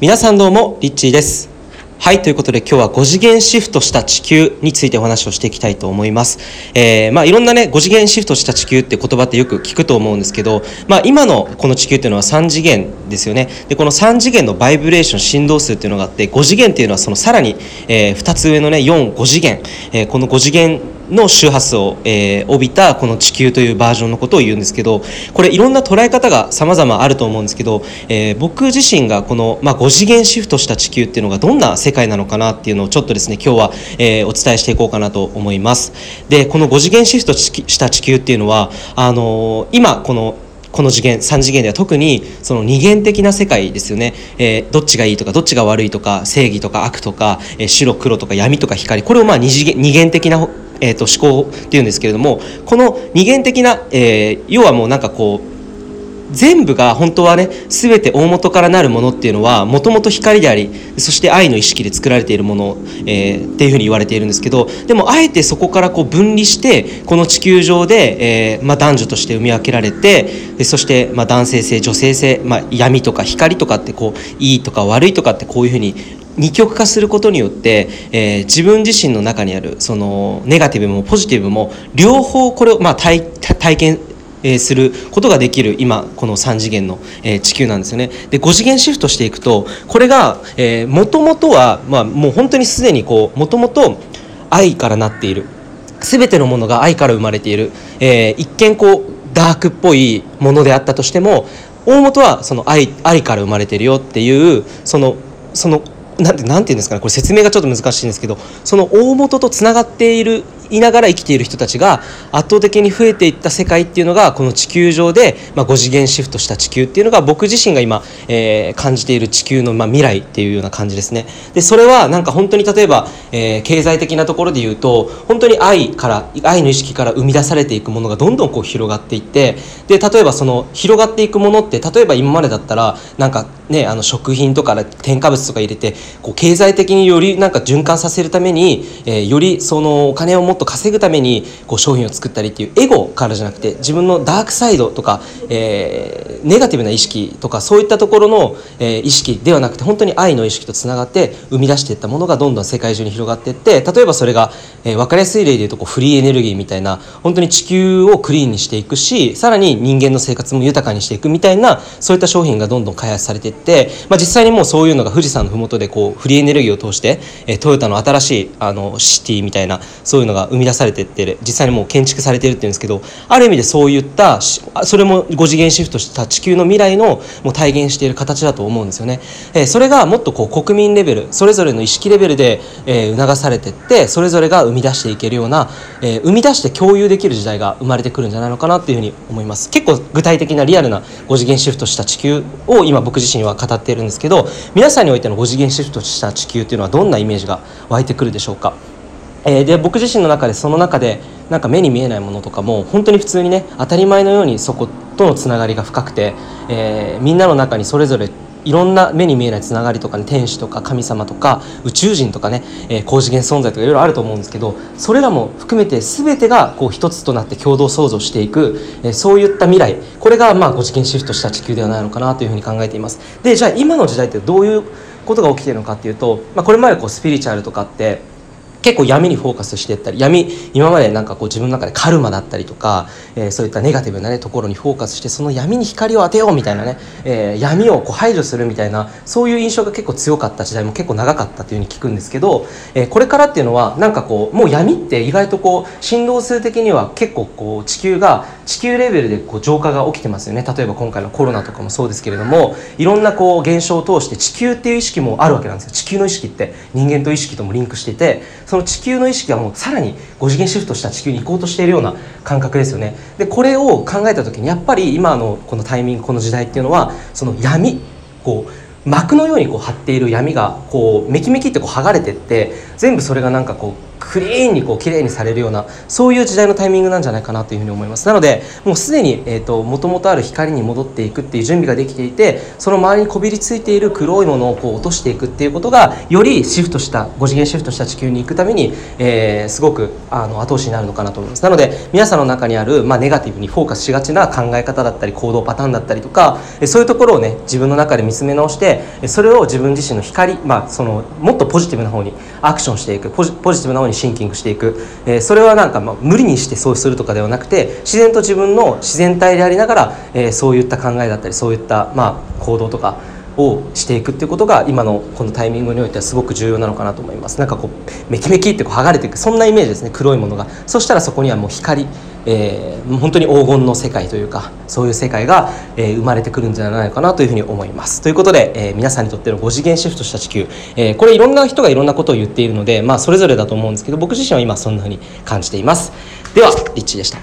皆さんどうもリッチーです。はいということで今日は5次元シフトした地球についてお話をしていきたいと思います、えーまあ、いろんなね5次元シフトした地球って言葉ってよく聞くと思うんですけど、まあ、今のこの地球っていうのは3次元ですよね。でこの3次元のバイブレーション振動数っていうのがあって5次元っていうのはそのさらに、え2つ上のね45次元、えーこの5次元の周波数を、えー帯びたこの地球というバージョンのことを言うんですけどこれいろんな捉え方が様々あると思うんですけど、えー僕自身がこの、まあ、5次元シフトした地球っていうのがどんな世界なのかなっていうのをちょっとですね今日は、えーお伝えしていこうかなと思います。でこの5次元シフトした地球っていうのはあの今このこの次元3次元では特にその二元的な世界ですよね、えーどっちがいいとかどっちが悪いとか正義とか悪とか、えー白黒とか闇とか光。これをまあ二次元二元的な、えー、と思考っていうんですけれどもこの二元的な、えー要はもうなんかこう全部が本当はね全て大元からなるものっていうのはもともと光でありそして愛の意識で作られているもの、えーっていうふうに言われているんですけどでもあえてそこからこう分離してこの地球上で、えーまあ、男女として生み分けられてでそしてまあ男性性女性性、まあ、闇とか光とかってこういいとか悪いとかってこういうふうに二極化することによって、えー自分自身の中にあるそのネガティブもポジティブも両方これをまあ体体験えーすることができる今この3次元の、えー地球なんですよね。で5次元シフトしていくとこれがもともとは、まあ、もう本当にすでにこうもともと愛からなっている。全てのものが愛から生まれている、えー一見こうダークっぽいものであったとしても大元はその愛愛から生まれてるよっていうそのそのなんてなんていうんですかね。これ説明がちょっと難しいんですけどその大元とつながっているいながら生きている人たちが圧倒的に増えていった世界っていうのがこの地球上で、まあ、5次元シフトした地球っていうのが僕自身が今、えー感じている地球の、まあ、未来っていうような感じですね。でそれはなんか本当に例えば、えー経済的なところで言うと本当に愛から愛の意識から生み出されていくものがどんどんこう広がっていってで例えばその広がっていくものって例えば今までだったらなんかねあの食品とか添加物とか入れてこう経済的によりなんか循環させるために、えーよりそのお金をもっと稼ぐためにこう商品を作ったりっていうエゴからじゃなくて自分のダークサイドとか、えーネガティブな意識とかそういったところの、えー意識ではなくて本当に愛の意識とつながって生み出していったものがどんどん世界中に広がっていって例えばそれが、えー分かりやすい例で言うとこうフリーエネルギーみたいな本当に地球をクリーンにしていくしさらに人間の生活も豊かにしていくみたいなそういった商品がどんどん開発されていって、まあ、実際にもうそういうのが富士山の麓でこうフリーエネルギーを通して、えートヨタの新しいあのシティみたいなそういうのが生み出されてって実際にもう建築されてるっていうんですけどある意味でそういったそれも5次元シフトした地球の未来のもう体現している形だと思うんですよね。えーそれがもっとこう国民レベルそれぞれの意識レベルで、えー促されてってそれぞれが生み出していけるような、えー生み出して共有できる時代が生まれてくるんじゃないのかなっていうふうに思います結構具体的なリアルな5次元シフトした地球を今僕自身は語っているんですけど皆さんにおいての5次元シフトした地球っていうのはどんなイメージが湧いてくるでしょうか？えーで僕自身の中でその中でなんか目に見えないものとかも本当に普通にね当たり前のようにそことのつながりが深くて、えーみんなの中にそれぞれいろんな目に見えないつながりとかね天使とか神様とか宇宙人とかね、えー高次元存在とかいろいろあると思うんですけどそれらも含めて全てがこう一つとなって共同創造していく、えーそういった未来。これがまあ5次元シフトした地球ではないのかなというふうに考えています。でじゃあ今の時代ってどういうことが起きているのかっていうと、まあ、これまでこうスピリチュアルとかって結構闇にフォーカスしていったり闇今までなんかこう自分の中でカルマだったりとか、えーそういったネガティブな、ね、ところにフォーカスしてその闇に光を当てようみたいなね、えー闇をこう排除するみたいなそういう印象が結構強かった時代も結構長かったというふうに聞くんですけど、えーこれからっていうのはなんかこうもう闇って意外とこう振動数的には結構こう地球が地球レベルでこう浄化が起きてますよね。例えば今回のコロナとかもそうですけれどもいろんなこう現象を通して地球っていう意識もあるわけなんですよ。地球の意識って人間と意識ともリンクしていてその地球の意識はもうさらに5次元シフトした地球に行こうとしているような感覚ですよね。でこれを考えた時にやっぱり今のこのタイミングこの時代っていうのはその闇こう膜のようにこう張っている闇がこうめきめきってこう剥がれてって全部それがなんかこうクリーンにこう綺麗にされるようなそういう時代のタイミングなんじゃないかなというふうに思います。なのでもうすでにもともとある光に戻っていくっていう準備ができていてその周りにこびりついている黒いものをこう落としていくっていうことがよりシフトした5次元シフトした地球に行くために、えー、すごくあの後押しになるのかなと思います。なので皆さんの中にある、まあ、ネガティブにフォーカスしがちな考え方だったり行動パターンだったりとかそういうところをね自分の中で見つめ直してそれを自分自身の光、まあ、そのもっとポジティブな方にアクションしていくポジティブな方にシンキングしていく、えー、それはなんかまあ無理にしてそうするとかではなくて自然と自分の自然体でありながら、えー、そういった考えだったりそういったまあ行動とかをしていくっていうことが今のこのタイミングにおいてはすごく重要なのかなと思います。なんかこうメキメキってこう剥がれていくそんなイメージですね。黒いものが。そしたらそこにはもう光えー、本当に黄金の世界というかそういう世界が、えー、生まれてくるんじゃないかなというふうに思います。ということで、えー、皆さんにとっての5次元シフトした地球、えこれいろんな人がいろんなことを言っているので、まあ、それぞれだと思うんですけど僕自身は今そんなふうに感じています。ではリッチでした。